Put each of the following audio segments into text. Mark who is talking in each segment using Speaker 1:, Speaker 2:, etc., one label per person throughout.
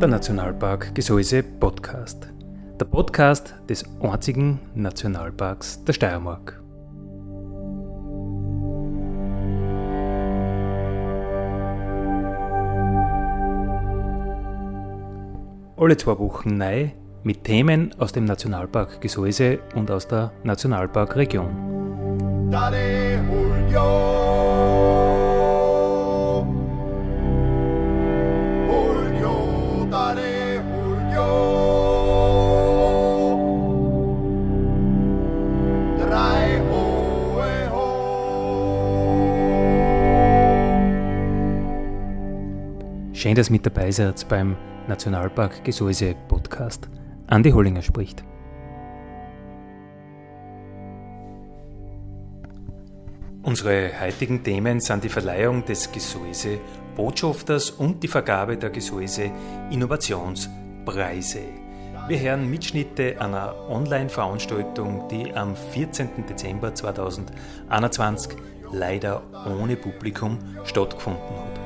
Speaker 1: Der Nationalpark Gesäuse Podcast. Der Podcast des einzigen Nationalparks der Steiermark. Alle zwei Wochen neu mit Themen aus dem Nationalpark Gesäuse und aus der Nationalparkregion.
Speaker 2: Dale Julio.
Speaker 1: Schön, dass mit dabei seid beim Nationalpark Gesäuse Podcast. Andi Hollinger spricht. Unsere heutigen Themen sind die Verleihung des Gesäuse Botschafters und die Vergabe der Gesäuse Innovationspreise. Wir hören Mitschnitte einer Online-Veranstaltung, die am 14. Dezember 2021 leider ohne Publikum stattgefunden hat.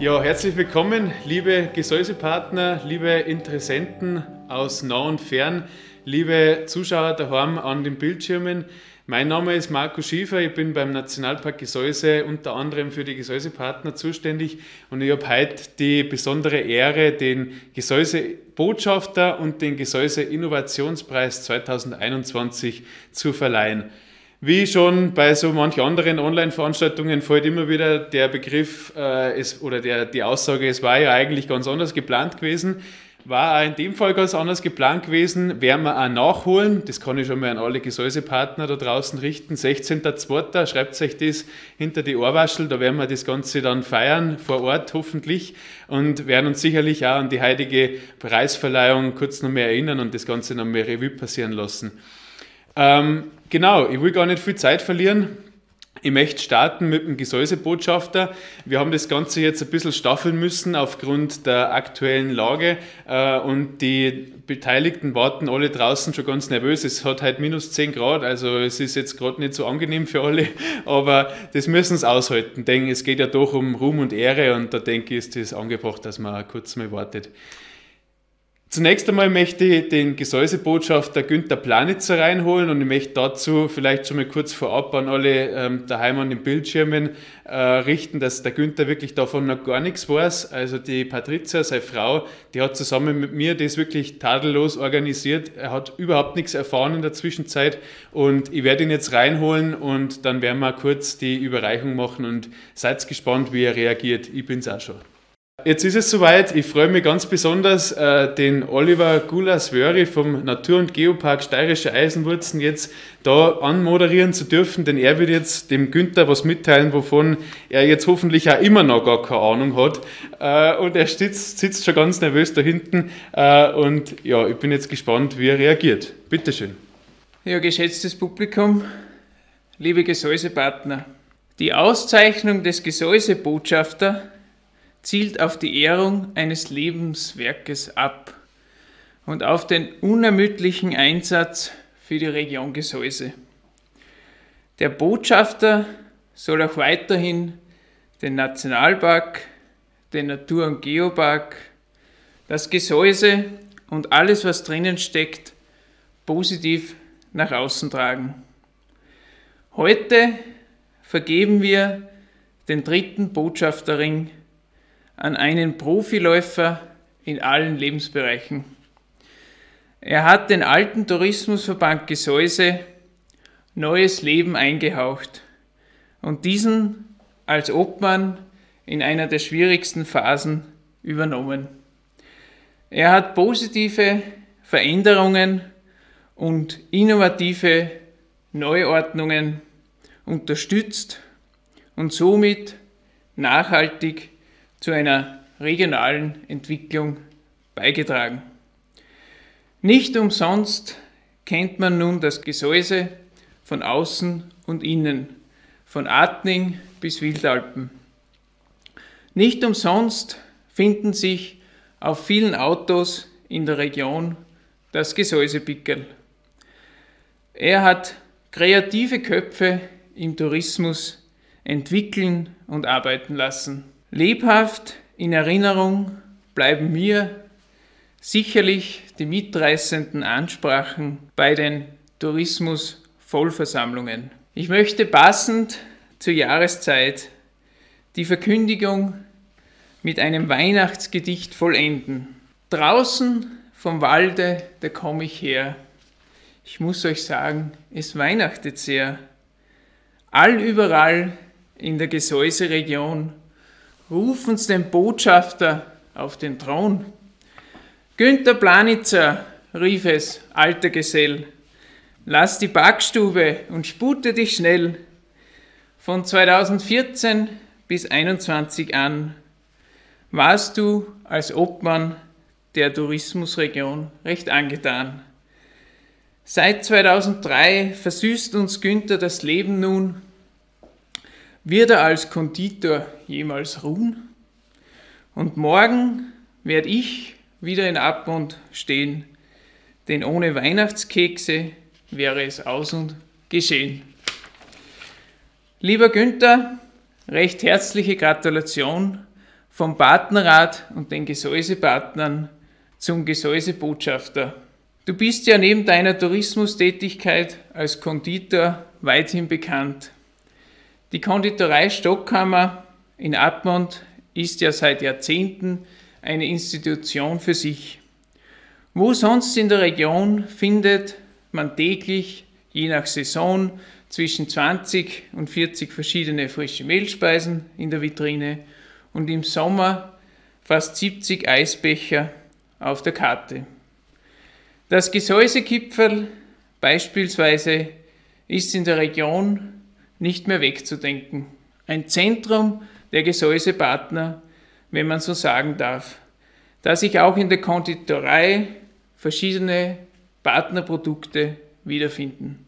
Speaker 3: Ja, herzlich willkommen, liebe Gesäusepartner, liebe Interessenten aus nah und fern, liebe Zuschauer daheim an den Bildschirmen. Mein Name ist Marco Schiefer, ich bin beim Nationalpark Gesäuse unter anderem für die Gesäusepartner zuständig und ich habe heute die besondere Ehre, den Gesäusebotschafter und den Gesäuse Innovationspreis 2021 zu verleihen. Wie schon bei so manch anderen Online-Veranstaltungen fällt immer wieder der Begriff äh, es, oder der, die Aussage, es war ja eigentlich ganz anders geplant gewesen. War auch in dem Fall ganz anders geplant gewesen, werden wir auch nachholen. Das kann ich schon mal an alle Gesäusepartner da draußen richten. 16.02. schreibt euch das hinter die Ohrwaschel, da werden wir das Ganze dann feiern, vor Ort hoffentlich und werden uns sicherlich auch an die heutige Preisverleihung kurz noch mehr erinnern und das Ganze noch mehr Revue passieren lassen. Ähm, genau, ich will gar nicht viel Zeit verlieren. Ich möchte starten mit dem Gesäusebotschafter. Wir haben das Ganze jetzt ein bisschen staffeln müssen aufgrund der aktuellen Lage äh, und die Beteiligten warten alle draußen schon ganz nervös. Es hat heute minus 10 Grad, also es ist jetzt gerade nicht so angenehm für alle, aber das müssen sie aushalten, denn es geht ja doch um Ruhm und Ehre und da denke ich, ist es angebracht, dass man kurz mal wartet. Zunächst einmal möchte ich den Gesäusebotschafter Günther Planitzer reinholen und ich möchte dazu vielleicht schon mal kurz vorab an alle ähm, daheim an den Bildschirmen äh, richten, dass der Günther wirklich davon noch gar nichts weiß. Also die Patricia, seine Frau, die hat zusammen mit mir das wirklich tadellos organisiert. Er hat überhaupt nichts erfahren in der Zwischenzeit und ich werde ihn jetzt reinholen und dann werden wir kurz die Überreichung machen und seid gespannt, wie er reagiert. Ich bin's auch schon. Jetzt ist es soweit. Ich freue mich ganz besonders, äh, den Oliver Gulas-Wöri vom Natur- und Geopark Steirische Eisenwurzen jetzt da anmoderieren zu dürfen, denn er wird jetzt dem Günther was mitteilen, wovon er jetzt hoffentlich auch immer noch gar keine Ahnung hat. Äh, und er sitzt, sitzt schon ganz nervös da hinten äh, und ja, ich bin jetzt gespannt, wie er reagiert. Bitteschön.
Speaker 4: Ja, geschätztes Publikum, liebe Gesäusepartner, die Auszeichnung des Gesäusebotschafter zielt auf die Ehrung eines Lebenswerkes ab und auf den unermüdlichen Einsatz für die Region Gesäuse. Der Botschafter soll auch weiterhin den Nationalpark, den Natur- und Geopark, das Gesäuse und alles, was drinnen steckt, positiv nach außen tragen. Heute vergeben wir den dritten Botschafterring an einen Profiläufer in allen Lebensbereichen. Er hat den alten Tourismusverband Gesäuse neues Leben eingehaucht und diesen als Obmann in einer der schwierigsten Phasen übernommen. Er hat positive Veränderungen und innovative Neuordnungen unterstützt und somit nachhaltig zu einer regionalen Entwicklung beigetragen. Nicht umsonst kennt man nun das Gesäuse von außen und innen, von Atning bis Wildalpen. Nicht umsonst finden sich auf vielen Autos in der Region das Gesäusepickel. Er hat kreative Köpfe im Tourismus entwickeln und arbeiten lassen. Lebhaft in Erinnerung bleiben mir sicherlich die mitreißenden Ansprachen bei den Tourismus-Vollversammlungen. Ich möchte passend zur Jahreszeit die Verkündigung mit einem Weihnachtsgedicht vollenden. Draußen vom Walde, da komme ich her. Ich muss euch sagen, es weihnachtet sehr. Allüberall in der Gesäuseregion rufen's den Botschafter auf den Thron. Günther Planitzer, rief es, alter Gesell, lass die Backstube und spute dich schnell. Von 2014 bis 2021 an warst du als Obmann der Tourismusregion recht angetan. Seit 2003 versüßt uns Günther das Leben nun. Wird er als Konditor jemals ruhen? Und morgen werde ich wieder in Abmund stehen, denn ohne Weihnachtskekse wäre es aus und geschehen. Lieber Günther, recht herzliche Gratulation vom Partnerrat und den Gesäusepartnern zum Gesäusebotschafter. Du bist ja neben deiner Tourismustätigkeit als Konditor weithin bekannt. Die Konditorei Stockhammer in Admont ist ja seit Jahrzehnten eine Institution für sich. Wo sonst in der Region findet man täglich, je nach Saison, zwischen 20 und 40 verschiedene frische Mehlspeisen in der Vitrine und im Sommer fast 70 Eisbecher auf der Karte. Das Gesäusekipferl beispielsweise ist in der Region nicht mehr wegzudenken. Ein Zentrum der Gesäusepartner, wenn man so sagen darf, da sich auch in der Konditorei verschiedene Partnerprodukte wiederfinden.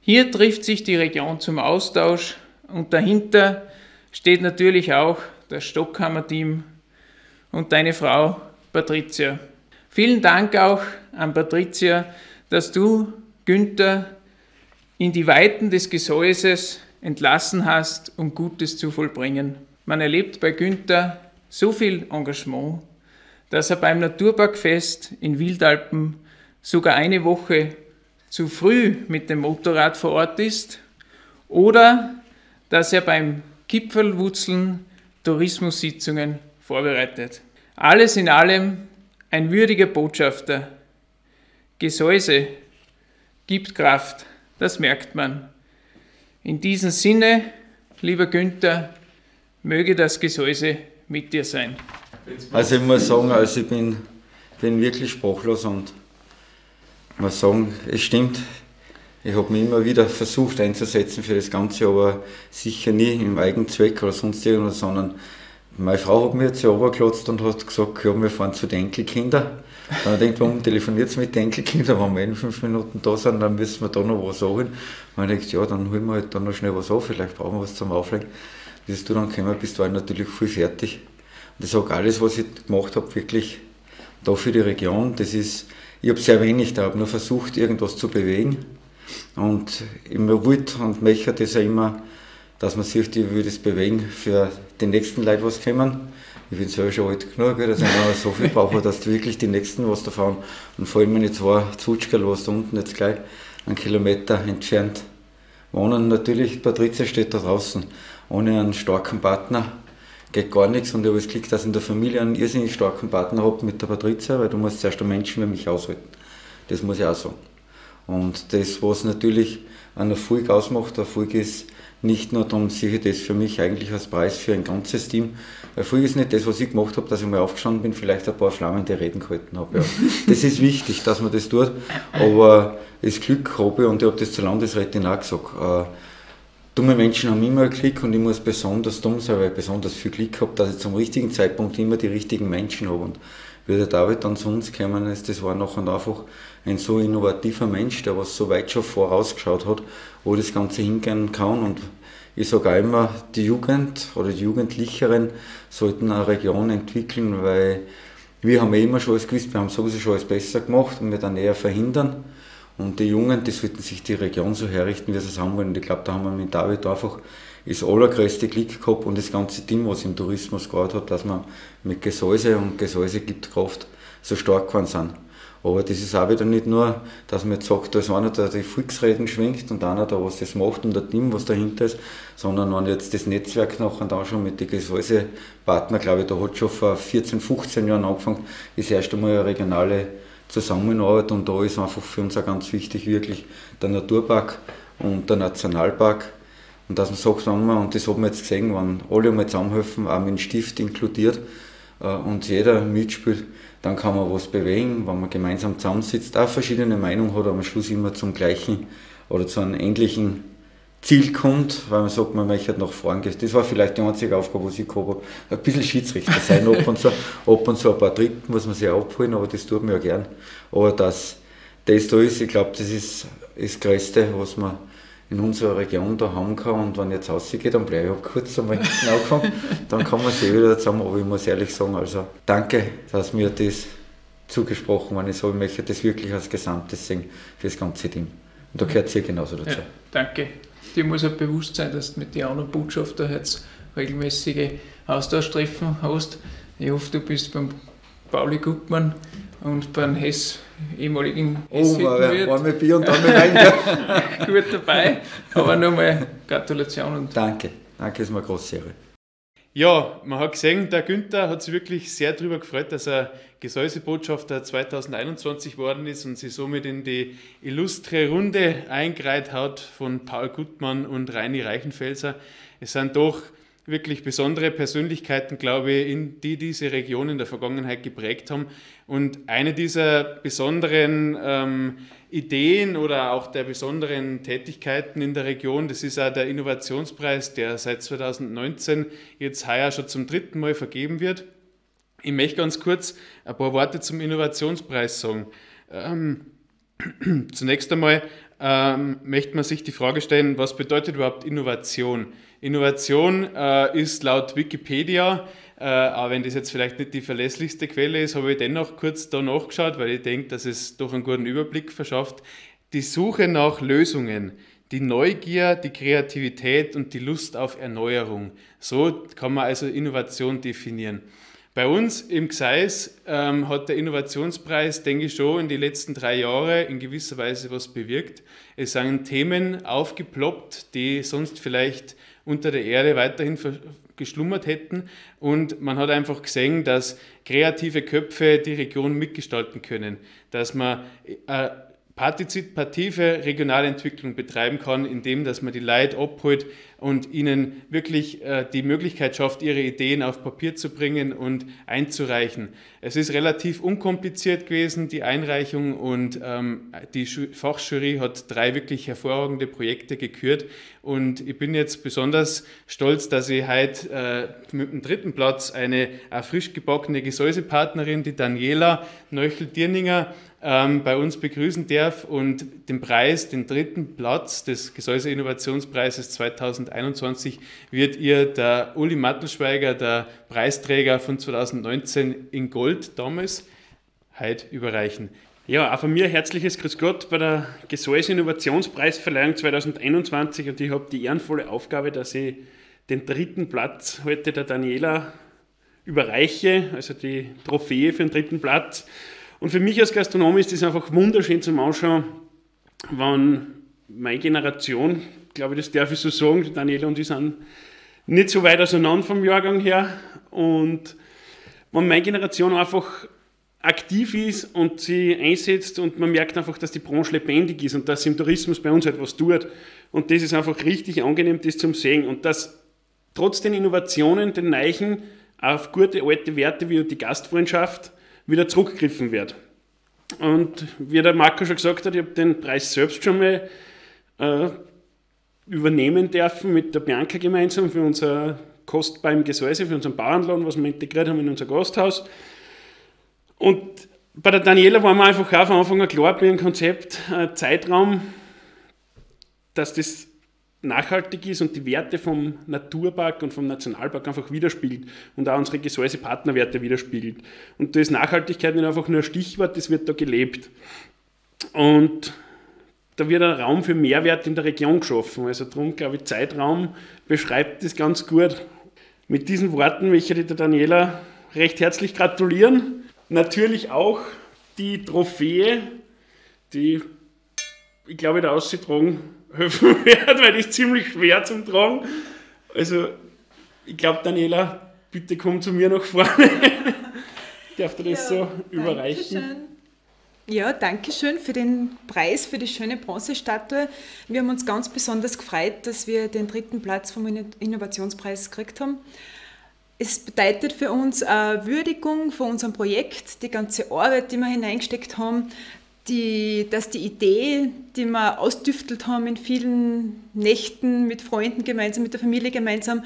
Speaker 4: Hier trifft sich die Region zum Austausch und dahinter steht natürlich auch das Stockhammer-Team und deine Frau Patricia. Vielen Dank auch an Patricia, dass du Günther in die Weiten des Gesäuses entlassen hast, um Gutes zu vollbringen. Man erlebt bei Günther so viel Engagement, dass er beim Naturparkfest in Wildalpen sogar eine Woche zu früh mit dem Motorrad vor Ort ist oder dass er beim Gipfelwutzeln Tourismussitzungen vorbereitet. Alles in allem ein würdiger Botschafter. Gesäuse gibt Kraft, das merkt man. In diesem Sinne, lieber Günther, möge das Gesäuse mit dir sein.
Speaker 5: Also ich muss sagen, also ich bin, bin wirklich sprachlos und muss sagen, es stimmt. Ich habe mich immer wieder versucht einzusetzen für das Ganze, aber sicher nie im Eigenzweck oder sonst irgendwas, sondern meine Frau hat mir jetzt ja und hat gesagt, ja, wir fahren zu den Enkelkindern. Habe ich gedacht, warum telefoniert sie mit den Enkelkindern? Wenn wir in fünf Minuten da sind, dann müssen wir da noch was. Und ich dachte, ja, dann holen wir halt da noch schnell was auf, vielleicht brauchen wir was zum Auflegen. Bis du dann gekommen bist, war ich natürlich voll fertig. Und ich sage, alles, was ich gemacht habe, wirklich da für die Region, das ist, ich habe sehr wenig da, habe nur versucht, irgendwas zu bewegen. Und immer wollte und möchte das ja immer dass man sich, ich will das bewegen für die nächsten Leute, was kommen. Ich bin selber schon alt genug, dass ich noch so viel brauche, dass wirklich die nächsten was da fahren. Und vor allem meine zwei Zutschkerl, was da unten jetzt gleich einen Kilometer entfernt wohnen. Natürlich, Patrizia steht da draußen. Ohne einen starken Partner geht gar nichts. Und ich habe das Glück, dass ich in der Familie einen irrsinnig starken Partner habe mit der Patrizia, weil du musst zuerst einen Menschen wie mich aushalten. Das muss ich auch sagen. Und das, was natürlich ein Erfolg ausmacht, Erfolg ist, nicht nur darum sehe ich das für mich eigentlich als Preis für ein ganzes Team. Erfolg ist nicht das, was ich gemacht habe, dass ich mal aufgestanden bin, vielleicht ein paar flammende Reden gehalten habe. Ja. Das ist wichtig, dass man das tut, aber das Glück habe ich, und ich habe das zur Landesrätin auch gesagt, äh, dumme Menschen haben immer Glück und ich muss besonders dumm sein, weil ich besonders viel Glück habe, dass ich zum richtigen Zeitpunkt immer die richtigen Menschen habe. Und wie der David dann zu uns gekommen ist, das war noch und einfach ein so innovativer Mensch, der was so weit schon vorausgeschaut hat, wo das Ganze hingehen kann. Und ich sage auch immer, die Jugend oder die Jugendlicheren sollten eine Region entwickeln, weil wir haben ja immer schon alles gewusst, wir haben sowieso schon alles besser gemacht und wir dann eher verhindern. Und die Jungen, die sollten sich die Region so herrichten, wie sie es haben wollen. Und ich glaube, da haben wir mit David einfach das allergrößte Glück gehabt und das ganze Team, was im Tourismus gehabt hat, dass wir mit Gesäuse und Gesäuse gibt Kraft so stark geworden sind. Aber das ist auch wieder nicht nur, dass man jetzt sagt, da ist einer, der die Volksreden schwingt und einer, der was das macht und der Team, was dahinter ist, sondern wenn jetzt das Netzwerk nachher da schon mit den Gesäusepartnern, glaube ich, da hat schon vor 14, 15 Jahren angefangen, das erste Mal eine regionale Zusammenarbeit und da ist einfach für uns auch ganz wichtig, wirklich der Naturpark und der Nationalpark. Und dass man sagt, wenn man, und das haben wir jetzt gesehen, wenn alle mal zusammenhelfen, auch mit dem Stift inkludiert äh, und jeder mitspielt, dann kann man was bewegen, wenn man gemeinsam zusammensitzt, auch verschiedene Meinungen hat, aber am Schluss immer zum gleichen oder zu einem ähnlichen Ziel kommt, weil man sagt, man möchte nach vorn gehen. Das war vielleicht die einzige Aufgabe, was ich gehabt habe. Ein bisschen Schiedsrichter sein, ab und, so, ab und so ein paar Dritten muss man sich abholen, aber das tut man ja gern. Aber dass das da ist, ich glaube, das ist das Größte, was man in unserer Region da haben kann. Und wenn ich jetzt rausgehe, dann bleibe ich auch kurz einmal hinten angefangen, dann kann man sich wieder zusammen. Aber ich muss ehrlich sagen, also danke, dass mir das zugesprochen wenn ich so, ich möchte das wirklich als Gesamtes sehen für das ganze Team. Und da gehört sie genauso dazu. Ja,
Speaker 4: danke. Dir muss auch bewusst sein, dass du mit den anderen Botschaftern jetzt regelmäßige Austauschtreffen hast. Ich hoffe, du bist beim Pauli Guckmann und beim Hess, ehemaligen
Speaker 5: Hess Oh, war, mit Bier und dann mit Wein.
Speaker 4: Gut dabei. Aber nochmal Gratulation. Und
Speaker 5: danke, danke, ist mir eine große Ehre.
Speaker 3: Ja, man hat gesehen, der Günther hat sich wirklich sehr darüber gefreut, dass er Gesäusebotschafter 2021 worden ist und sich somit in die illustre Runde eingereiht hat von Paul Gutmann und Reini Reichenfelser. Es sind doch wirklich besondere Persönlichkeiten, glaube ich, in die diese Region in der Vergangenheit geprägt haben. Und eine dieser besonderen ähm, Ideen oder auch der besonderen Tätigkeiten in der Region, das ist auch der Innovationspreis, der seit 2019 jetzt heuer schon zum dritten Mal vergeben wird. Ich möchte ganz kurz ein paar Worte zum Innovationspreis sagen. Ähm, zunächst einmal ähm, möchte man sich die Frage stellen, was bedeutet überhaupt Innovation? Innovation äh, ist laut Wikipedia, äh, auch wenn das jetzt vielleicht nicht die verlässlichste Quelle ist, habe ich dennoch kurz da nachgeschaut, weil ich denke, dass es doch einen guten Überblick verschafft. Die Suche nach Lösungen, die Neugier, die Kreativität und die Lust auf Erneuerung. So kann man also Innovation definieren. Bei uns im Gseis ähm, hat der Innovationspreis, denke ich, schon in den letzten drei Jahren in gewisser Weise was bewirkt. Es sind Themen aufgeploppt, die sonst vielleicht unter der Erde weiterhin geschlummert hätten. Und man hat einfach gesehen, dass kreative Köpfe die Region mitgestalten können, dass man äh, partizipative Regionalentwicklung betreiben kann, indem dass man die Leute abholt und ihnen wirklich äh, die Möglichkeit schafft, ihre Ideen auf Papier zu bringen und einzureichen. Es ist relativ unkompliziert gewesen, die Einreichung, und ähm, die Fachjury hat drei wirklich hervorragende Projekte gekürt. Und ich bin jetzt besonders stolz, dass ich heute äh, mit dem dritten Platz eine, eine frisch gebackene Gesäusepartnerin, die Daniela Neuchel-Dirninger, ähm, bei uns begrüßen darf und den Preis, den dritten Platz des Gesäuse-Innovationspreises 2021 wird ihr der Uli Mattelschweiger, der Preisträger von 2019 in Gold damals, heute überreichen.
Speaker 6: Ja, auch von mir herzliches Grüß Gott bei der Gesäuse Innovationspreisverleihung 2021 und ich habe die ehrenvolle Aufgabe, dass ich den dritten Platz heute der Daniela überreiche, also die Trophäe für den dritten Platz. Und für mich als Gastronom ist das einfach wunderschön zum Anschauen, wenn meine Generation, glaube ich, das darf ich so sagen, Daniela und ich sind nicht so weit auseinander vom Jahrgang her. Und wenn meine Generation einfach aktiv ist und sie einsetzt und man merkt einfach, dass die Branche lebendig ist und dass im Tourismus bei uns etwas tut. Und das ist einfach richtig angenehm, das zum sehen. Und dass trotz den Innovationen, den Neichen auf gute alte Werte wie die Gastfreundschaft wieder zurückgegriffen wird. Und wie der Marco schon gesagt hat, ich habe den Preis selbst schon mal äh, übernehmen dürfen mit der Bianca gemeinsam für unser Kost beim Gesäuse, für unseren Bauernladen, was wir integriert haben in unser Gasthaus. Und bei der Daniela war mir einfach auch von Anfang an klar bei ihrem Konzept, äh, Zeitraum, dass das nachhaltig ist und die Werte vom Naturpark und vom Nationalpark einfach widerspiegelt und auch unsere Gesäuse Partnerwerte widerspiegelt. Und da ist Nachhaltigkeit nicht einfach nur ein Stichwort, das wird da gelebt. Und da wird ein Raum für Mehrwert in der Region geschaffen. Also darum glaube ich, Zeitraum beschreibt das ganz gut. Mit diesen Worten möchte ich der Daniela recht herzlich gratulieren. Natürlich auch die Trophäe, die ich glaube, da auszutragen helfen wird, weil die ist ziemlich schwer zum Tragen. Also, ich glaube, Daniela, bitte komm zu mir nach vorne. Darf dir das ja, so überreichen?
Speaker 7: Dankeschön. Ja, danke schön für den Preis, für die schöne Bronzestatue. Wir haben uns ganz besonders gefreut, dass wir den dritten Platz vom Innovationspreis gekriegt haben. Es bedeutet für uns eine Würdigung von unserem Projekt, die ganze Arbeit, die wir hineingesteckt haben, die, dass die Idee, die wir ausdüftelt haben in vielen Nächten mit Freunden gemeinsam, mit der Familie gemeinsam,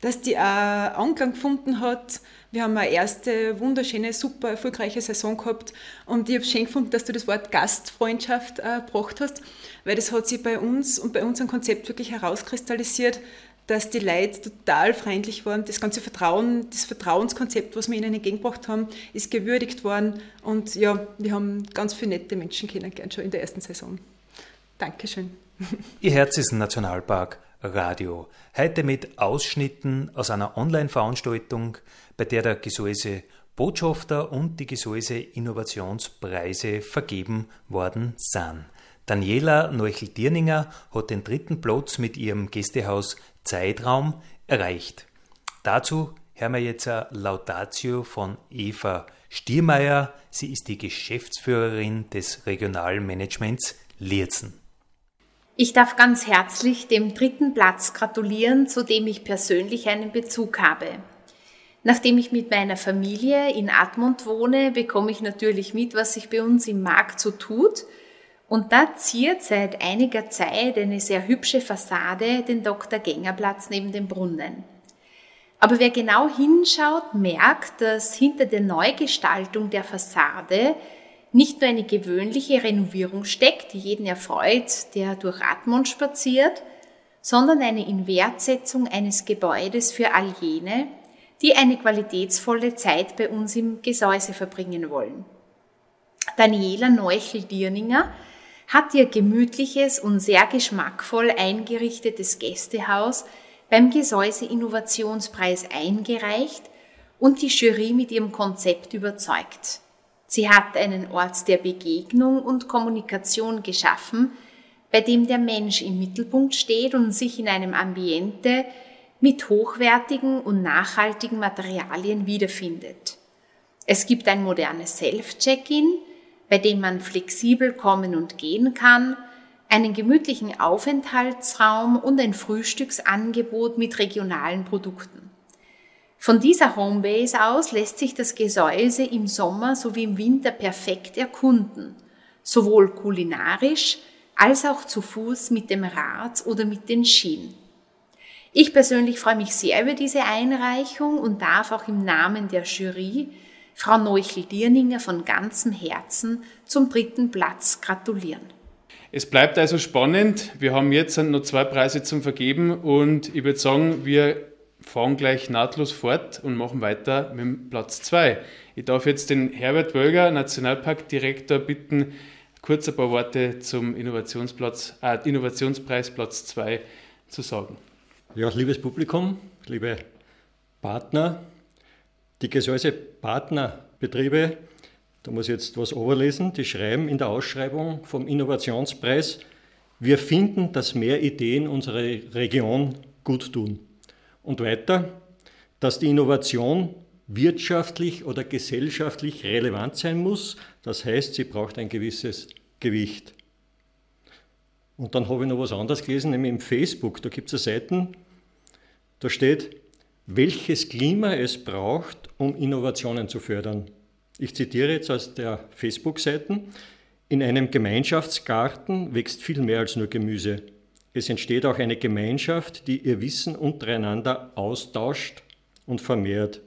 Speaker 7: dass die auch Anklang gefunden hat. Wir haben eine erste wunderschöne, super erfolgreiche Saison gehabt und ich habe schön gefunden, dass du das Wort Gastfreundschaft äh, gebracht hast, weil das hat sich bei uns und bei unserem Konzept wirklich herauskristallisiert, dass die Leute total freundlich waren. Das ganze Vertrauen, das Vertrauenskonzept, was wir ihnen entgegengebracht haben, ist gewürdigt worden. Und ja, wir haben ganz viele nette Menschen kennengelernt schon in der ersten Saison. Dankeschön.
Speaker 1: Ihr Herz ist ein Nationalpark Radio. Heute mit Ausschnitten aus einer Online-Veranstaltung, bei der der Gesäuse Botschafter und die Gesäuse Innovationspreise vergeben worden sind. Daniela Neuchel-Dirninger hat den dritten Platz mit ihrem Gästehaus Zeitraum erreicht. Dazu hören wir jetzt eine Laudatio von Eva Stiermeier. Sie ist die Geschäftsführerin des Regionalmanagements Lierzen.
Speaker 8: Ich darf ganz herzlich dem dritten Platz gratulieren, zu dem ich persönlich einen Bezug habe. Nachdem ich mit meiner Familie in Admont wohne, bekomme ich natürlich mit, was sich bei uns im Markt so tut – und da ziert seit einiger Zeit eine sehr hübsche Fassade den Dr. Gängerplatz neben dem Brunnen. Aber wer genau hinschaut, merkt, dass hinter der Neugestaltung der Fassade nicht nur eine gewöhnliche Renovierung steckt, die jeden erfreut, der durch Atmund spaziert, sondern eine Inwertsetzung eines Gebäudes für all jene, die eine qualitätsvolle Zeit bei uns im Gesäuse verbringen wollen. Daniela Neuchel-Dierninger hat ihr gemütliches und sehr geschmackvoll eingerichtetes Gästehaus beim Gesäuse Innovationspreis eingereicht und die Jury mit ihrem Konzept überzeugt. Sie hat einen Ort der Begegnung und Kommunikation geschaffen, bei dem der Mensch im Mittelpunkt steht und sich in einem Ambiente mit hochwertigen und nachhaltigen Materialien wiederfindet. Es gibt ein modernes Self-Check-in, bei dem man flexibel kommen und gehen kann, einen gemütlichen Aufenthaltsraum und ein Frühstücksangebot mit regionalen Produkten. Von dieser Homebase aus lässt sich das Gesäuse im Sommer sowie im Winter perfekt erkunden, sowohl kulinarisch als auch zu Fuß mit dem Rad oder mit den Schienen. Ich persönlich freue mich sehr über diese Einreichung und darf auch im Namen der Jury Frau Neuchel-Dierninger von ganzem Herzen zum dritten Platz gratulieren.
Speaker 3: Es bleibt also spannend. Wir haben jetzt noch zwei Preise zum Vergeben und ich würde sagen, wir fahren gleich nahtlos fort und machen weiter mit Platz 2. Ich darf jetzt den Herbert Wölger, Nationalparkdirektor, bitten, kurz ein paar Worte zum Innovationsplatz, äh, Innovationspreis Platz 2 zu sagen.
Speaker 9: Ja, liebes Publikum, liebe Partner, die Gesäuse Partnerbetriebe, da muss ich jetzt was overlesen, die schreiben in der Ausschreibung vom Innovationspreis, wir finden, dass mehr Ideen unsere Region gut tun. Und weiter, dass die Innovation wirtschaftlich oder gesellschaftlich relevant sein muss. Das heißt, sie braucht ein gewisses Gewicht. Und dann habe ich noch was anderes gelesen, nämlich im Facebook. Da gibt es Seiten, da steht, welches Klima es braucht, um Innovationen zu fördern. Ich zitiere jetzt aus der Facebook-Seite. In einem Gemeinschaftsgarten wächst viel mehr als nur Gemüse. Es entsteht auch eine Gemeinschaft, die ihr Wissen untereinander austauscht und vermehrt.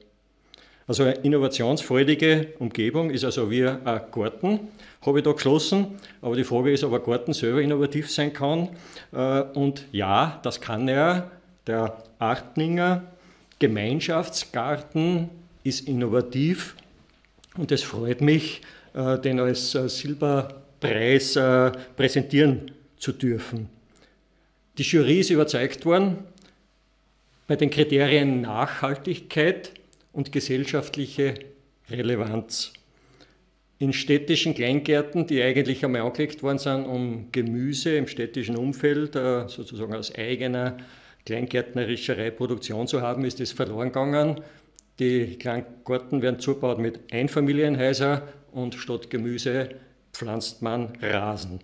Speaker 10: Also eine innovationsfreudige Umgebung ist also wie ein Garten, habe ich da geschlossen. Aber die Frage ist, ob ein Garten selber innovativ sein kann. Äh, und ja, das kann er. Der Artninger Gemeinschaftsgarten ist innovativ und es freut mich, äh, den als äh, Silberpreis präsentieren zu dürfen. Die Jury ist überzeugt worden, bei den Kriterien Nachhaltigkeit und gesellschaftliche Relevanz. In städtischen Kleingärten, die eigentlich einmal angelegt worden sind, um Gemüse im städtischen Umfeld äh, sozusagen aus eigener kleingärtnerischer Produktion zu haben, ist das verloren gegangen. Die Kleingärten werden zugebaut mit Einfamilienhäusern und statt Gemüse pflanzt man Rasen.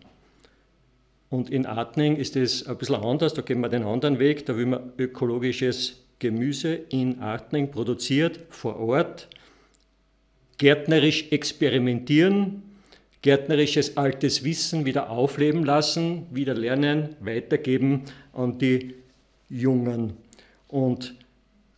Speaker 10: Und in Atning ist es ein bisschen anders, da gehen wir den anderen Weg, da will man ökologisches Gemüse in Artning produziert, vor Ort, gärtnerisch experimentieren, gärtnerisches altes Wissen wieder aufleben lassen, wieder lernen, weitergeben an die Jungen. Und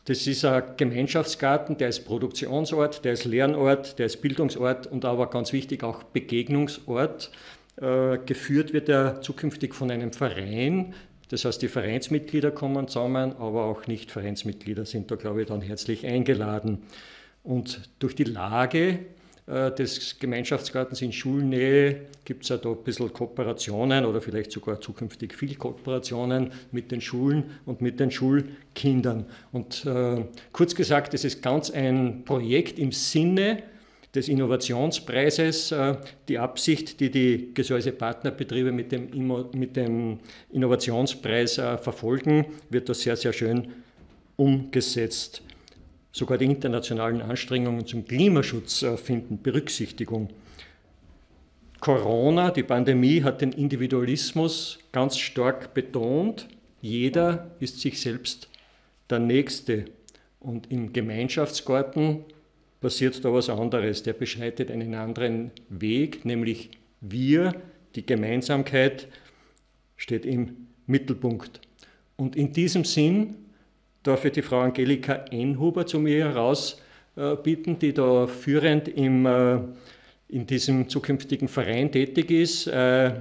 Speaker 10: das ist ein Gemeinschaftsgarten, der ist Produktionsort, der ist Lernort, der ist Bildungsort und aber ganz wichtig auch Begegnungsort. Äh, geführt wird er zukünftig von einem Verein. Das heißt, die Vereinsmitglieder kommen zusammen, aber auch Nicht-Vereinsmitglieder sind da, glaube ich, dann herzlich eingeladen. Und durch die Lage äh, des Gemeinschaftsgartens in Schulnähe gibt es ja da ein bisschen Kooperationen oder vielleicht sogar zukünftig viel Kooperationen mit den Schulen und mit den Schulkindern. Und äh, kurz gesagt, es ist ganz ein Projekt im Sinne des Innovationspreises äh, die Absicht, die die Gesäusepartnerbetriebe mit dem, mit dem Innovationspreis äh, verfolgen, wird da sehr, sehr schön umgesetzt. Sogar die internationalen Anstrengungen zum Klimaschutz äh, finden Berücksichtigung. Corona, die Pandemie, hat den Individualismus ganz stark betont. Jeder ist sich selbst der Nächste. Und im Gemeinschaftsgarten passiert da was anderes. Der beschreitet einen anderen Weg, nämlich wir, die Gemeinsamkeit, steht im Mittelpunkt. Und in diesem Sinn darf ich die Frau Angelika Enhuber zu mir herausbitten, die da führend im, äh, in diesem zukünftigen Verein tätig ist, äh,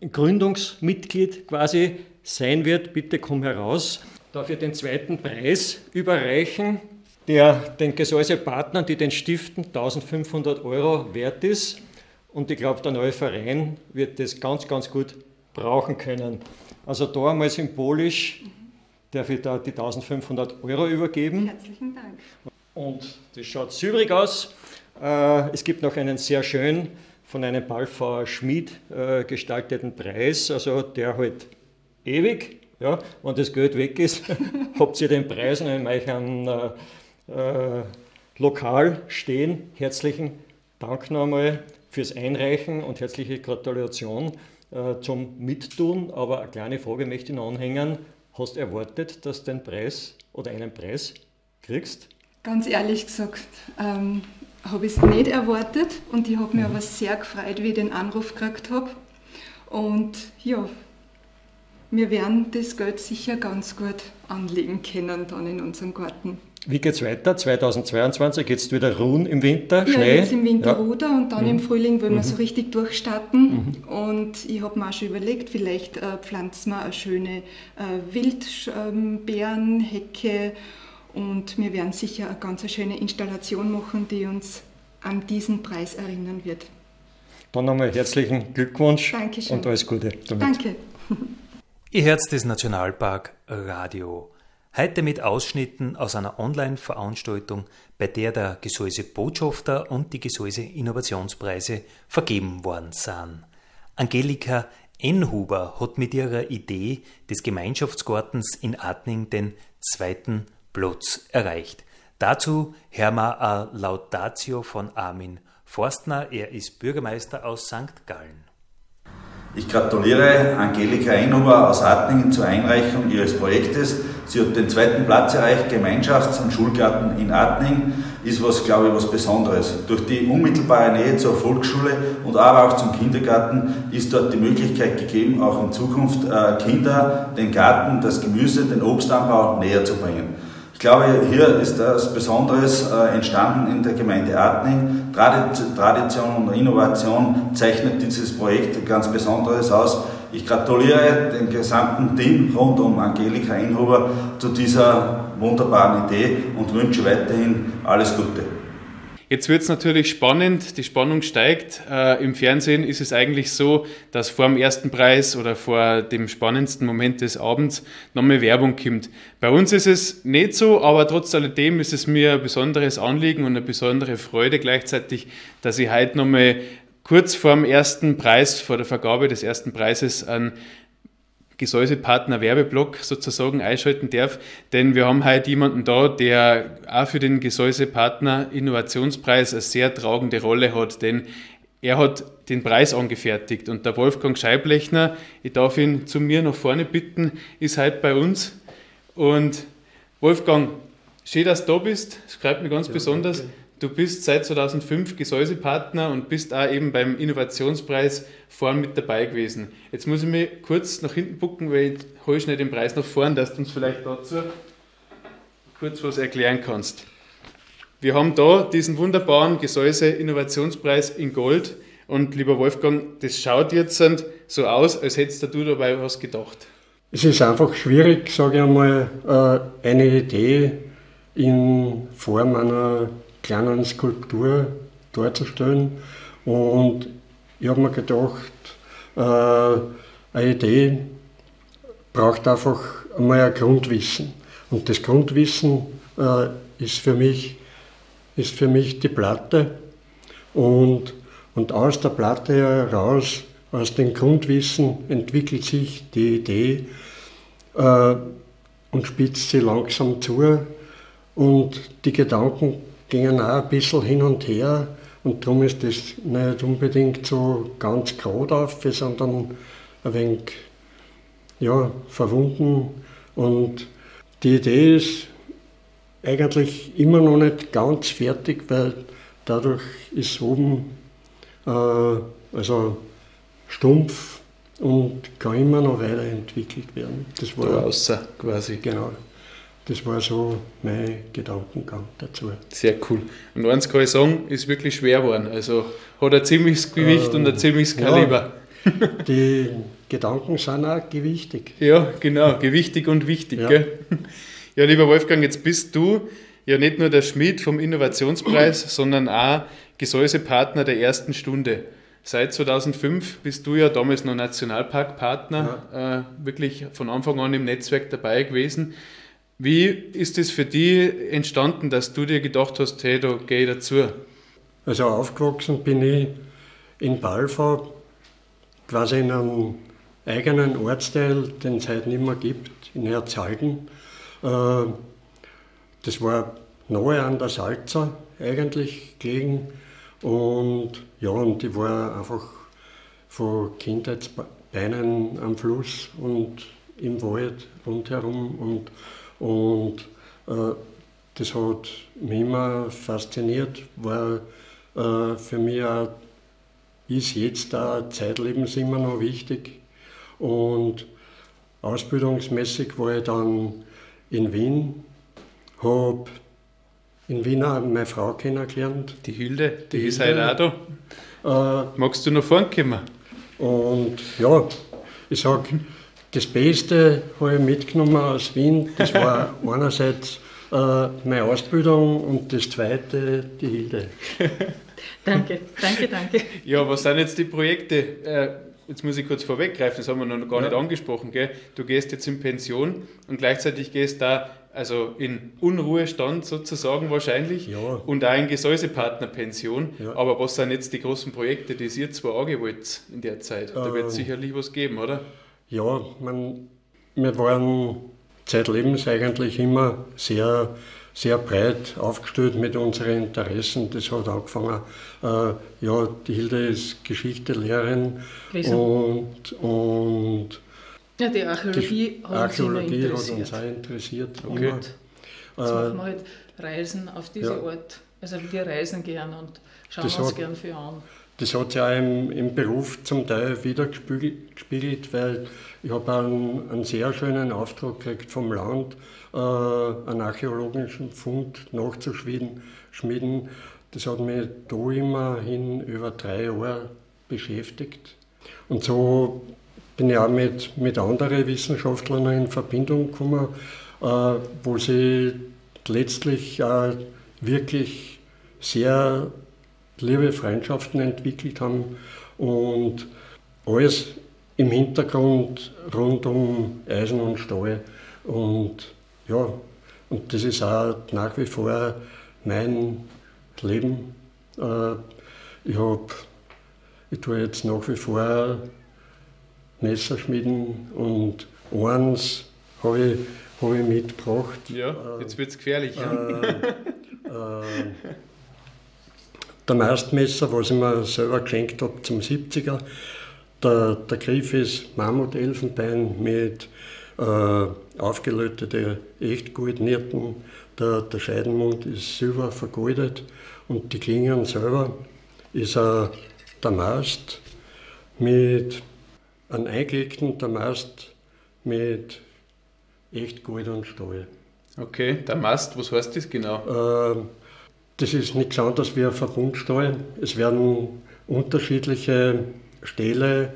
Speaker 10: Gründungsmitglied quasi sein wird. Bitte komm heraus. Darf ich den zweiten Preis überreichen? Der den Gesäusepartnern, die den stiften, 1500 Euro wert ist. Und ich glaube, der neue Verein wird das ganz, ganz gut brauchen können. Also da einmal symbolisch darf ich da die 1500 Euro übergeben.
Speaker 11: Herzlichen Dank.
Speaker 10: Und das schaut sübrig aus. Äh, es gibt noch einen sehr schön von einem Ballfauer Schmied äh, gestalteten Preis, also der halt ewig, ja, wenn das Geld weg ist, habt ihr den Preis und in euren äh, lokal stehen. Herzlichen Dank nochmal fürs Einreichen und herzliche Gratulation äh, zum Mittun. Aber eine kleine Frage möchte ich noch anhängen. Hast du erwartet, dass du den Preis oder einen Preis kriegst?
Speaker 11: Ganz ehrlich gesagt, ähm, habe ich es nicht erwartet und ich habe mich mhm. aber sehr gefreut, wie ich den Anruf gekriegt habe. Und ja, wir werden das Geld sicher ganz gut anlegen können dann in unserem Garten.
Speaker 10: Wie geht es weiter? 2022 geht es wieder ruhen im Winter,
Speaker 11: ja,
Speaker 10: Schnee?
Speaker 11: jetzt im Winter ja. Ruder und dann mhm. im Frühling wollen wir mhm. so richtig durchstarten. Mhm. Und ich habe mir auch schon überlegt, vielleicht äh, pflanzen wir eine schöne äh, Wildbeerenhecke und wir werden sicher eine ganz schöne Installation machen, die uns an diesen Preis erinnern wird.
Speaker 10: Dann nochmal herzlichen Glückwunsch
Speaker 11: Dankeschön.
Speaker 10: und alles Gute
Speaker 11: damit. Danke.
Speaker 1: Ihr Herz des Nationalpark Radio. Heute mit Ausschnitten aus einer Online-Veranstaltung, bei der der Gesäuse Botschafter und die Gesäuse Innovationspreise vergeben worden sind. Angelika Enhuber hat mit ihrer Idee des Gemeinschaftsgartens in Atning den zweiten Platz erreicht. Dazu hören wir eine Laudatio von Armin Forstner. Er ist Bürgermeister aus St. Gallen.
Speaker 12: Ich gratuliere Angelika Einhuber aus Hartningen zur Einreichung ihres Projektes. Sie hat den zweiten Platz erreicht, Gemeinschafts- und Schulgarten in Artning. Ist was, glaube ich, was Besonderes. Durch die unmittelbare Nähe zur Volksschule und aber auch zum Kindergarten ist dort die Möglichkeit gegeben, auch in Zukunft äh, Kinder den Garten, das Gemüse, den Obstanbau näher zu bringen. Ich glaube, hier ist etwas Besonderes äh, entstanden in der Gemeinde Artning. Tradition und Innovation zeichnet dieses Projekt ganz Besonderes aus. Ich gratuliere dem gesamten Team rund um Angelika Einhuber zu dieser wunderbaren Idee und wünsche weiterhin alles Gute.
Speaker 3: Jetzt wird es natürlich spannend, die Spannung steigt. Äh, Im Fernsehen ist es eigentlich so, dass vor dem ersten Preis oder vor dem spannendsten Moment des Abends nochmal Werbung kommt. Bei uns ist es nicht so, aber trotz alledem ist es mir ein besonderes Anliegen und eine besondere Freude gleichzeitig, dass ich heute nochmal kurz vor dem ersten Preis, vor der Vergabe des ersten Preises an Gesäusepartner Werbeblock sozusagen einschalten darf, denn wir haben heute jemanden da, der auch für den Gesäusepartner Innovationspreis eine sehr tragende Rolle hat, denn er hat den Preis angefertigt und der Wolfgang Scheiblechner, ich darf ihn zu mir nach vorne bitten, ist heute bei uns und Wolfgang, schön, dass du da bist, freut mich ganz ja, besonders. Danke. Du bist seit 2005 Gesäusepartner und bist auch eben beim Innovationspreis vorn mit dabei gewesen. Jetzt muss ich mich kurz nach hinten bucken, weil ich hole schnell den Preis nach vorn, dass du uns vielleicht dazu kurz was erklären kannst. Wir haben da diesen wunderbaren Gesäuse-Innovationspreis in Gold und lieber Wolfgang, das schaut jetzt so aus, als hättest du dabei was gedacht.
Speaker 9: Es ist einfach schwierig, sage ich einmal, äh, eine Idee in Form einer kleinen Skulptur darzustellen. Und ich habe mir gedacht, äh, eine Idee braucht einfach einmal ein Grundwissen. Und das Grundwissen äh, ist, für mich, ist für mich die Platte. Und, und aus der Platte heraus, aus dem Grundwissen entwickelt sich die Idee äh, und spitzt sie langsam zu. Und die Gedanken gingen auch ein bisschen hin und her und darum ist das nicht unbedingt so ganz gerade auf, sondern ein wenig ja, verwunden. Und die Idee ist eigentlich immer noch nicht ganz fertig, weil dadurch ist oben äh, also stumpf und kann immer noch weiterentwickelt werden.
Speaker 3: Das war da außer quasi.
Speaker 9: Genau. Das war so mein Gedankengang dazu.
Speaker 3: Sehr cool. Und eins kann ich sagen, ist wirklich schwer geworden. Also hat ein ziemliches Gewicht äh, und ein ziemliches Kaliber.
Speaker 9: Ja, die Gedanken sind auch gewichtig.
Speaker 3: Ja, genau, gewichtig und wichtig. Ja. Gell? ja, lieber Wolfgang, jetzt bist du ja nicht nur der Schmied vom Innovationspreis, sondern auch Gesäusepartner der ersten Stunde. Seit 2005 bist du ja damals noch Nationalparkpartner, ja. äh, wirklich von Anfang an im Netzwerk dabei gewesen. Wie ist es für dich entstanden, dass du dir gedacht hast, hey, da gehe ich dazu?
Speaker 9: Also aufgewachsen bin ich in Balfa, quasi in einem eigenen Ortsteil, den es heute nicht mehr gibt, in Herzhalden. Äh, das war nahe an der Salza eigentlich gelegen. Und ja, und ich war einfach von Kindheitsbeinen am Fluss und im Wald rundherum und und äh, das hat mich immer fasziniert, war äh, für mich auch, ist jetzt auch zeitlebens immer noch wichtig. Und ausbildungsmäßig war ich dann in Wien, habe in Wien auch meine Frau kennengelernt.
Speaker 3: Die Hilde, die, die ist Hilde. heute auch da. Äh, Magst du noch vorkommen?
Speaker 9: Und ja, ich sage, das Beste habe ich mitgenommen aus Wien. Das war einerseits äh, meine Ausbildung und das zweite die Hilde.
Speaker 7: danke, danke, danke.
Speaker 3: Ja, was sind jetzt die Projekte? Äh, jetzt muss ich kurz vorweggreifen, das haben wir noch gar ja. nicht angesprochen. Gell? Du gehst jetzt in Pension und gleichzeitig gehst da also in Unruhestand sozusagen wahrscheinlich
Speaker 9: ja.
Speaker 3: und auch in Gesäusepartnerpension. Ja. Aber was sind jetzt die großen Projekte, die ihr zwar angewollt in der Zeit? Da wird es ähm, sicherlich was geben, oder?
Speaker 9: Ja, man, wir waren zeitlebens eigentlich immer sehr, sehr breit aufgestellt mit unseren Interessen. Das hat angefangen, äh, ja, die Hilde ist Geschichtelehrerin und, und
Speaker 7: ja, die Archäologie,
Speaker 9: die Archäologie hat uns auch interessiert.
Speaker 7: Immer. Jetzt machen wir halt Reisen auf diese ja. Ort. Also wir reisen gern und schauen das uns hat, gern für an.
Speaker 9: Das hat sich auch im, im Beruf zum Teil wieder gespiegelt, weil ich habe einen, einen sehr schönen Auftrag gekriegt vom Land, äh, einen archäologischen Fund nachzuschmieden. Schmieden. Das hat mich da immerhin über drei Jahre beschäftigt. Und so bin ich auch mit, mit anderen Wissenschaftlern in Verbindung gekommen, äh, wo sie letztlich äh, wirklich sehr liebe Freundschaften entwickelt haben und alles im Hintergrund rund um Eisen und Stahl. Und ja, und das ist auch nach wie vor mein Leben. Äh, ich, hab, ich tue jetzt nach wie vor Messerschmieden und eins habe ich, hab ich mitgebracht.
Speaker 3: Ja, jetzt wird es gefährlich.
Speaker 9: Äh, äh, der Mastmesser, was ich mir selber geschenkt habe zum 70er. Der, der Griff ist Mammutelfenbein mit äh, aufgelötete Echtgoldnirten. Der, der Scheidenmund ist silber vergoldet und die Klingen selber ist ein Damast mit einem eingelegten Damast mit Echtgold und Stahl.
Speaker 3: Okay, Damast, was heißt das genau?
Speaker 9: Äh, das ist nichts anderes wie ein Verbundstahl. Es werden unterschiedliche Stähle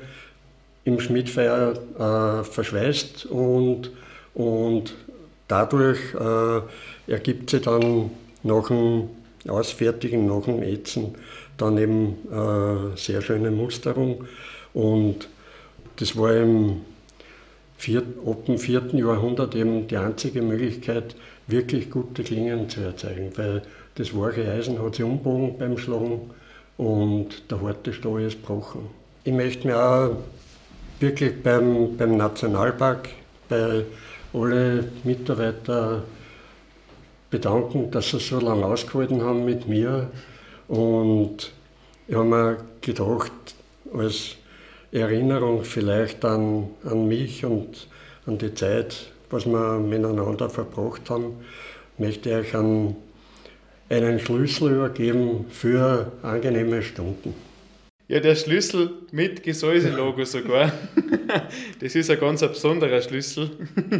Speaker 9: im Schmiedfeuer äh, verschweißt und, und dadurch äh, ergibt sich dann nach dem Ausfertigen, nach dem Ätzen dann eben äh, sehr schöne Musterung. Und das war im vier, ab dem 4. Jahrhundert eben die einzige Möglichkeit, wirklich gute Klingen zu erzeugen, weil das weiche Eisen hat sich umbogen beim Schlagen und der harte Stahl ist gebrochen. Ich möchte mich auch wirklich beim, beim Nationalpark, bei allen Mitarbeitern bedanken, dass sie so lange ausgehalten haben mit mir. Und ich habe mir gedacht, als Erinnerung vielleicht an, an mich und an die Zeit, was wir miteinander verbracht haben, möchte ich euch einen einen Schlüssel übergeben für angenehme Stunden.
Speaker 3: Ja, der Schlüssel mit Gesäuse-Logo sogar. Das ist ein ganz besonderer Schlüssel.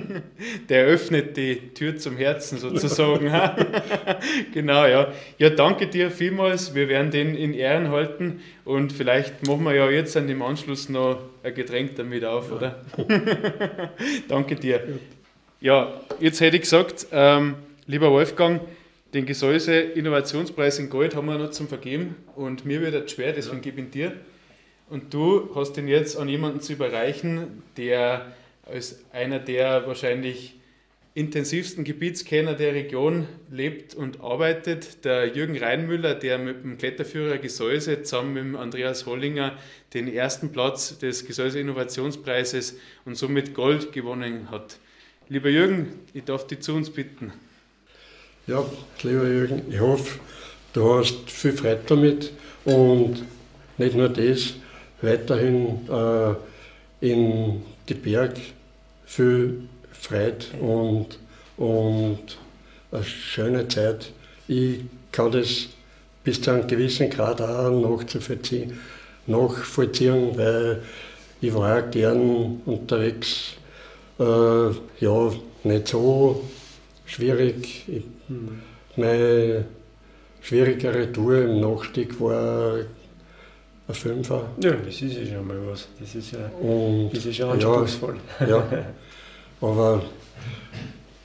Speaker 3: Der öffnet die Tür zum Herzen sozusagen. Genau, ja. Ja, danke dir vielmals. Wir werden den in Ehren halten und vielleicht machen wir ja jetzt an dem Anschluss noch ein Getränk damit auf, oder? danke dir. Ja, jetzt hätte ich gesagt, ähm, lieber Wolfgang, den Gesäuse Innovationspreis in Gold haben wir noch zum Vergeben und mir wird es schwer, deswegen ja. gebe ich ihn dir. Und du hast ihn jetzt an jemanden zu überreichen, der als einer der wahrscheinlich intensivsten Gebietskenner der Region lebt und arbeitet. Der Jürgen Reinmüller, der mit dem Kletterführer Gesäuse zusammen mit Andreas Hollinger den ersten Platz des Gesäuse Innovationspreises und somit Gold gewonnen hat. Lieber Jürgen, ich darf dich zu uns bitten.
Speaker 9: Ja, lieber Jürgen, ich hoffe, du hast viel Freude damit und nicht nur das, weiterhin äh, in die Berg viel Freude und, und eine schöne Zeit. Ich kann das bis zu einem gewissen Grad auch nachzuvollziehen, nachvollziehen weil ich war auch gern unterwegs, äh, ja, nicht so schwierig. Ich, meine schwierigere Tour im Nachstieg war ein Fünfer.
Speaker 13: Ja, das ist ja schon mal was. Das ist ja,
Speaker 9: Und,
Speaker 13: das ist ja anspruchsvoll.
Speaker 9: Ja, ja, aber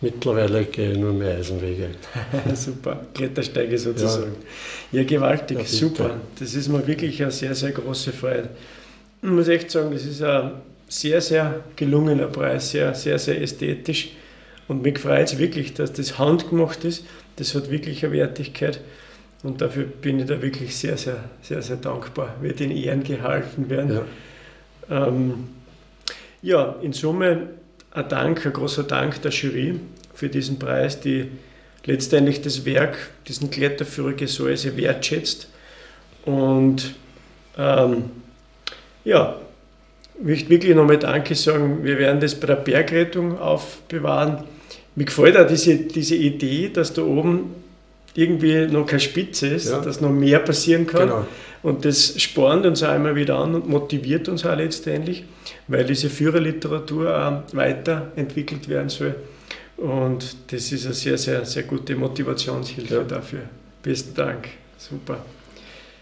Speaker 9: mittlerweile gehe ich nur mehr Eisenwege.
Speaker 13: super, Klettersteige sozusagen. Ja, ja gewaltig, ja, super. Das ist mir wirklich eine sehr, sehr große Freude. Ich muss echt sagen, das ist ein sehr, sehr gelungener Preis, sehr, sehr, sehr ästhetisch. Und mich freut es wirklich, dass das handgemacht ist. Das hat wirklich eine Wertigkeit. Und dafür bin ich da wirklich sehr, sehr, sehr, sehr dankbar. Wird in Ehren gehalten werden. Ja, ähm, ja in Summe ein Dank, ein großer Dank der Jury für diesen Preis, die letztendlich das Werk, diesen Kletterführer Gesäuse wertschätzt. Und ähm, ja, ich möchte wirklich nochmal Danke sagen. Wir werden das bei der Bergrettung aufbewahren. Mir gefällt auch diese, diese Idee, dass da oben irgendwie noch keine Spitze ist,
Speaker 14: Ja.
Speaker 13: dass noch mehr passieren kann.
Speaker 14: Genau.
Speaker 13: Und das spornt uns auch immer wieder an und motiviert uns auch letztendlich, weil diese Führerliteratur auch weiterentwickelt werden soll. Und das ist eine sehr, sehr, sehr gute Motivationshilfe dafür. Besten Dank. Super.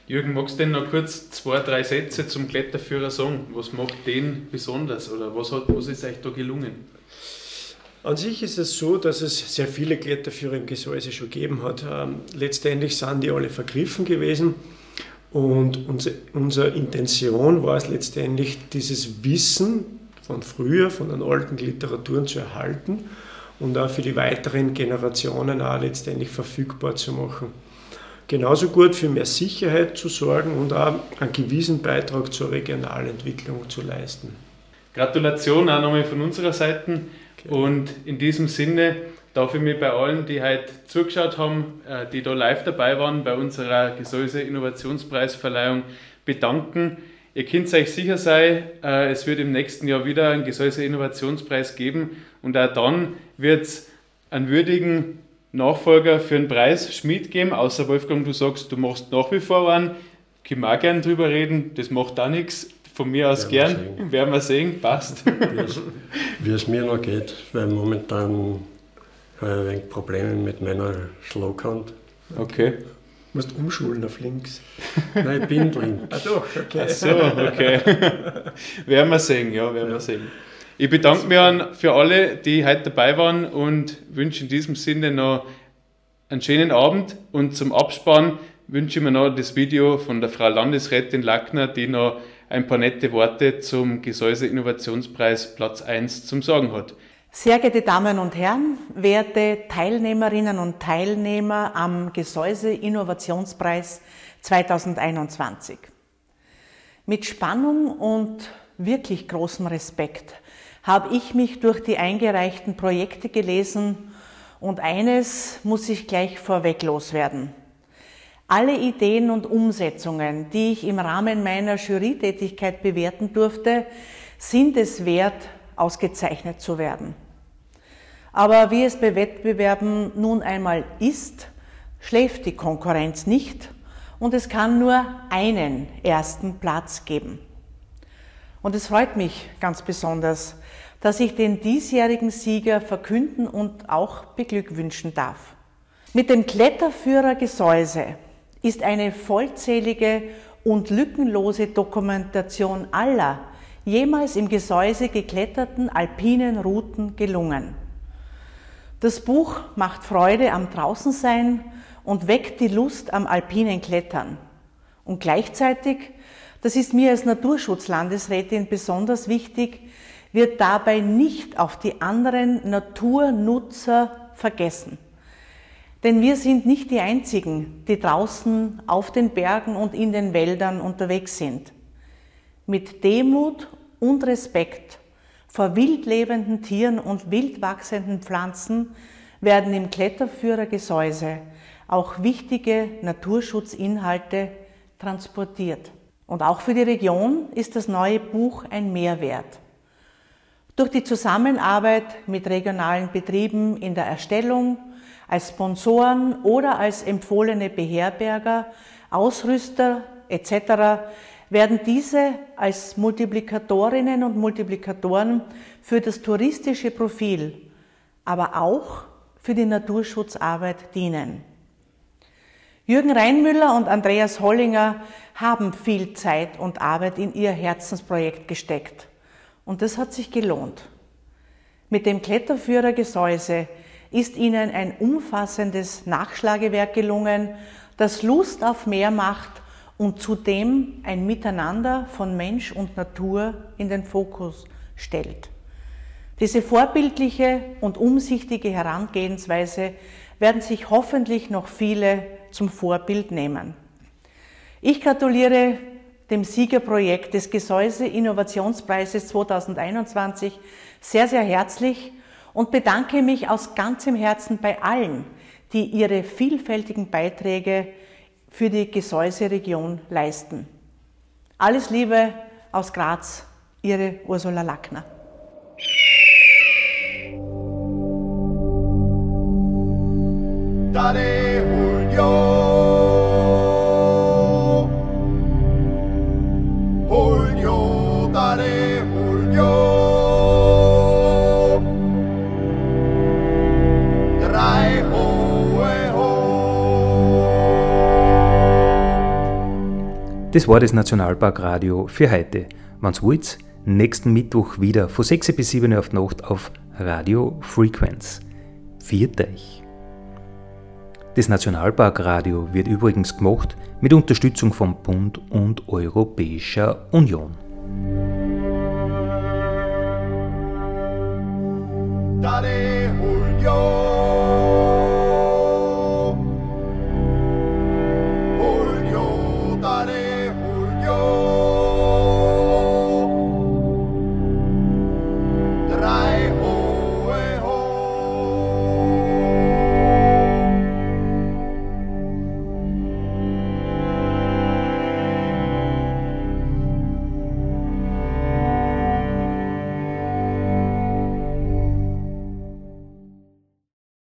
Speaker 3: Jürgen, magst du denn noch kurz zwei, drei Sätze zum Kletterführer sagen? Was macht den besonders oder was, hat, was ist euch da gelungen?
Speaker 13: An sich ist es so, dass es sehr viele Kletterführer im Gesäuse schon gegeben hat. Ähm, letztendlich sind die alle vergriffen gewesen. Und unsere, unsere Intention war es letztendlich, dieses Wissen von früher, von den alten Literaturen zu erhalten und auch für die weiteren Generationen auch letztendlich verfügbar zu machen. Genauso gut für mehr Sicherheit zu sorgen und auch einen gewissen Beitrag zur Regionalentwicklung zu leisten.
Speaker 3: Gratulation auch nochmal von unserer Seite. Und in diesem Sinne darf ich mich bei allen, die heute zugeschaut haben, äh, die da live dabei waren bei unserer Gesäuse Innovationspreisverleihung bedanken. Ihr könnt euch sicher sein, äh, es wird im nächsten Jahr wieder einen Gesäuse Innovationspreis geben und auch dann wird es einen würdigen Nachfolger für den Preis Schmied geben, außer Wolfgang, du sagst, du machst nach wie vor einen. Können wir auch gerne drüber reden, das macht auch nichts. Von mir aus
Speaker 14: Werden wir
Speaker 3: gern,
Speaker 14: sehen.
Speaker 3: werden wir sehen, passt.
Speaker 14: Wie es- mir noch geht, weil momentan habe ich ein wenig Probleme mit meiner Schlaghand.
Speaker 3: Okay.
Speaker 13: Du musst umschulen auf links.
Speaker 14: Nein, ich bin blind.
Speaker 13: Ah doch, okay.
Speaker 3: Ach so, okay. werden wir sehen, ja, werden wir sehen. Ich bedanke mich an für alle, die heute dabei waren und wünsche in diesem Sinne noch einen schönen Abend und zum Abspann wünsche ich mir noch das Video von der Frau Landesrätin Lackner, die noch ein paar nette Worte zum Gesäuse Innovationspreis Platz 1 zum Sagen hat.
Speaker 15: Sehr geehrte Damen und Herren, werte Teilnehmerinnen und Teilnehmer am Gesäuse Innovationspreis 2021. Mit Spannung und wirklich großem Respekt habe ich mich durch die eingereichten Projekte gelesen und eines muss ich gleich vorweg loswerden. Alle Ideen und Umsetzungen, die ich im Rahmen meiner Jurytätigkeit bewerten durfte, sind es wert, ausgezeichnet zu werden. Aber wie es bei Wettbewerben nun einmal ist, schläft die Konkurrenz nicht und es kann nur einen ersten Platz geben. Und es freut mich ganz besonders, dass ich den diesjährigen Sieger verkünden und auch beglückwünschen darf. Mit dem Kletterführer Gesäuse ist eine vollzählige und lückenlose Dokumentation aller jemals im Gesäuse gekletterten alpinen Routen gelungen. Das Buch macht Freude am Draußensein und weckt die Lust am alpinen Klettern. Und gleichzeitig, das ist mir als Naturschutzlandesrätin besonders wichtig, wird dabei nicht auf die anderen Naturnutzer vergessen. Denn wir sind nicht die Einzigen, die draußen auf den Bergen und in den Wäldern unterwegs sind. Mit Demut und Respekt vor wildlebenden Tieren und wild wachsenden Pflanzen werden im Kletterführer Gesäuse auch wichtige Naturschutzinhalte transportiert. Und auch für die Region ist das neue Buch ein Mehrwert. Durch die Zusammenarbeit mit regionalen Betrieben in der Erstellung, als Sponsoren oder als empfohlene Beherberger, Ausrüster etc. werden diese als Multiplikatorinnen und Multiplikatoren für das touristische Profil, aber auch für die Naturschutzarbeit dienen. Jürgen Reinmüller und Andreas Hollinger haben viel Zeit und Arbeit in ihr Herzensprojekt gesteckt. Und das hat sich gelohnt. Mit dem Kletterführer Gesäuse ist ihnen ein umfassendes Nachschlagewerk gelungen, das Lust auf mehr macht und zudem ein Miteinander von Mensch und Natur in den Fokus stellt. Diese vorbildliche und umsichtige Herangehensweise werden sich hoffentlich noch viele zum Vorbild nehmen. Ich gratuliere dem Siegerprojekt des Gesäuse Innovationspreises 2021 sehr, sehr herzlich und bedanke mich aus ganzem Herzen bei allen, die ihre vielfältigen Beiträge für die Gesäuse-Region leisten. Alles Liebe aus Graz, Ihre Ursula Lackner.
Speaker 2: Dare
Speaker 1: Das war das Nationalparkradio für heute. Wenn's wollt, nächsten Mittwoch wieder von 6 bis 7 Uhr auf Nacht auf Radio Frequenz. Viert euch! Das Nationalparkradio wird übrigens gemacht mit Unterstützung vom Bund und Europäischer Union.
Speaker 2: Dale, Julio.